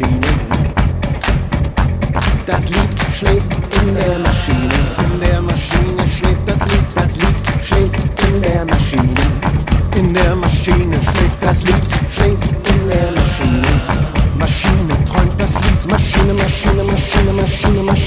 Maschine. Das Lied schläft in der Maschine. In der Maschine schläft das Lied. Das Lied schläft in der Maschine. In der Maschine schläft das Lied. Schläft in der Maschine. Maschine träumt das Lied. Maschine, Maschine, Maschine, Maschine, Maschine.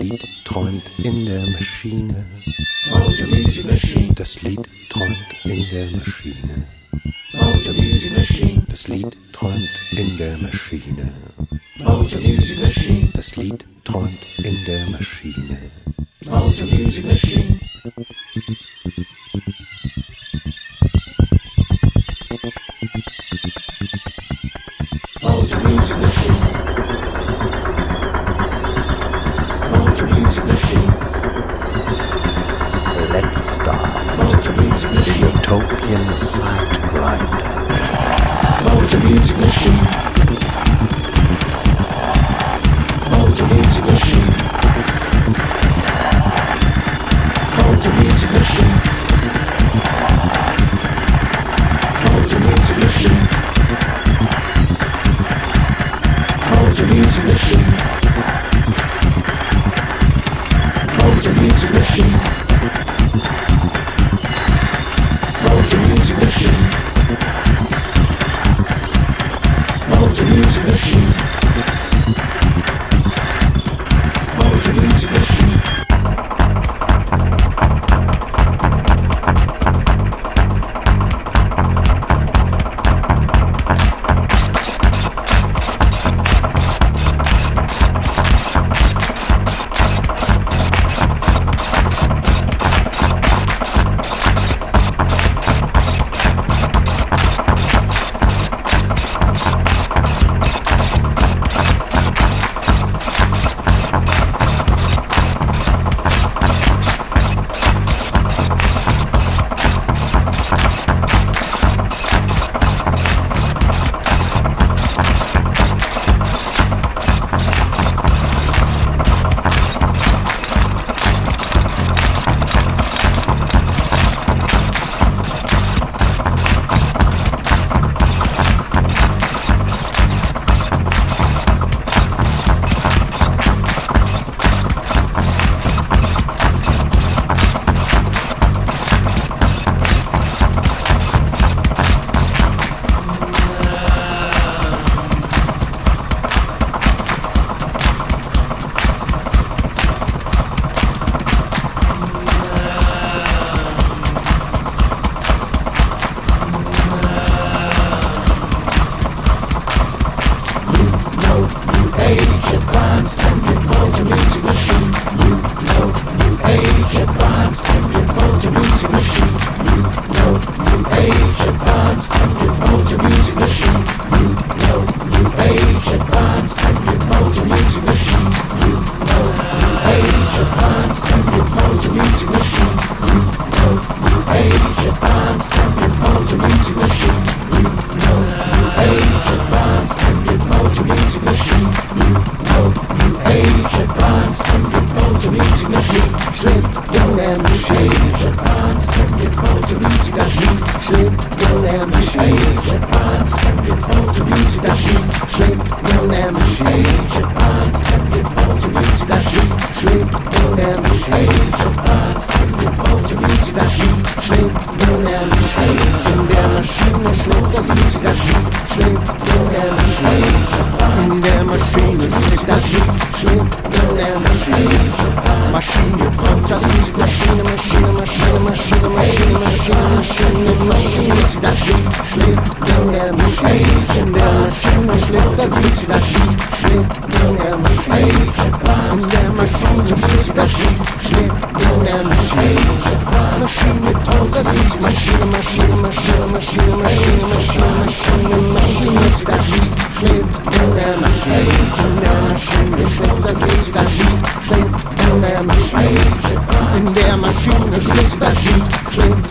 Lied träumt in der Maschine. Oh, the Easy Das Lied träumt in der Maschine. Oh, the Easy Das Lied träumt in der Maschine. Oh, the Easy Das Lied träumt Maschine, Maschine, das Lied schläft Maschine, in der Maschine schläft das Lied, das Lied schläft der Maschine, in der Maschine schläft das Lied, schläft in der Maschine, kommt das Lied, Maschine, Maschine, Maschine, Maschine, Maschine, Maschine, Maschine, Maschine, das Lied schläft Maschine, in der Maschine schläft das Lied, das Lied schläft der Maschine, in der Maschine schläft das Lied, schläft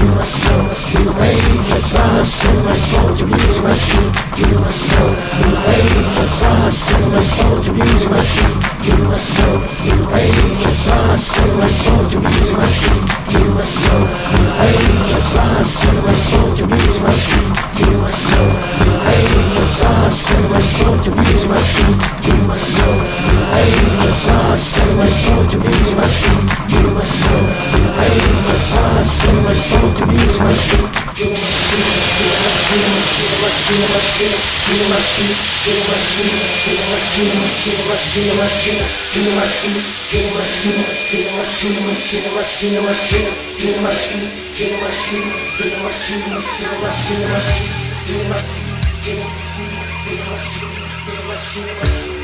must know you age at crimes too much more to music machine. You must you age at crimes too much more to music machine. You must you age at crimes too much more to music machine. You must you age at crimes too much more to music machine. You must you age. You must you age. You must you age Machine, machine, machine, machine.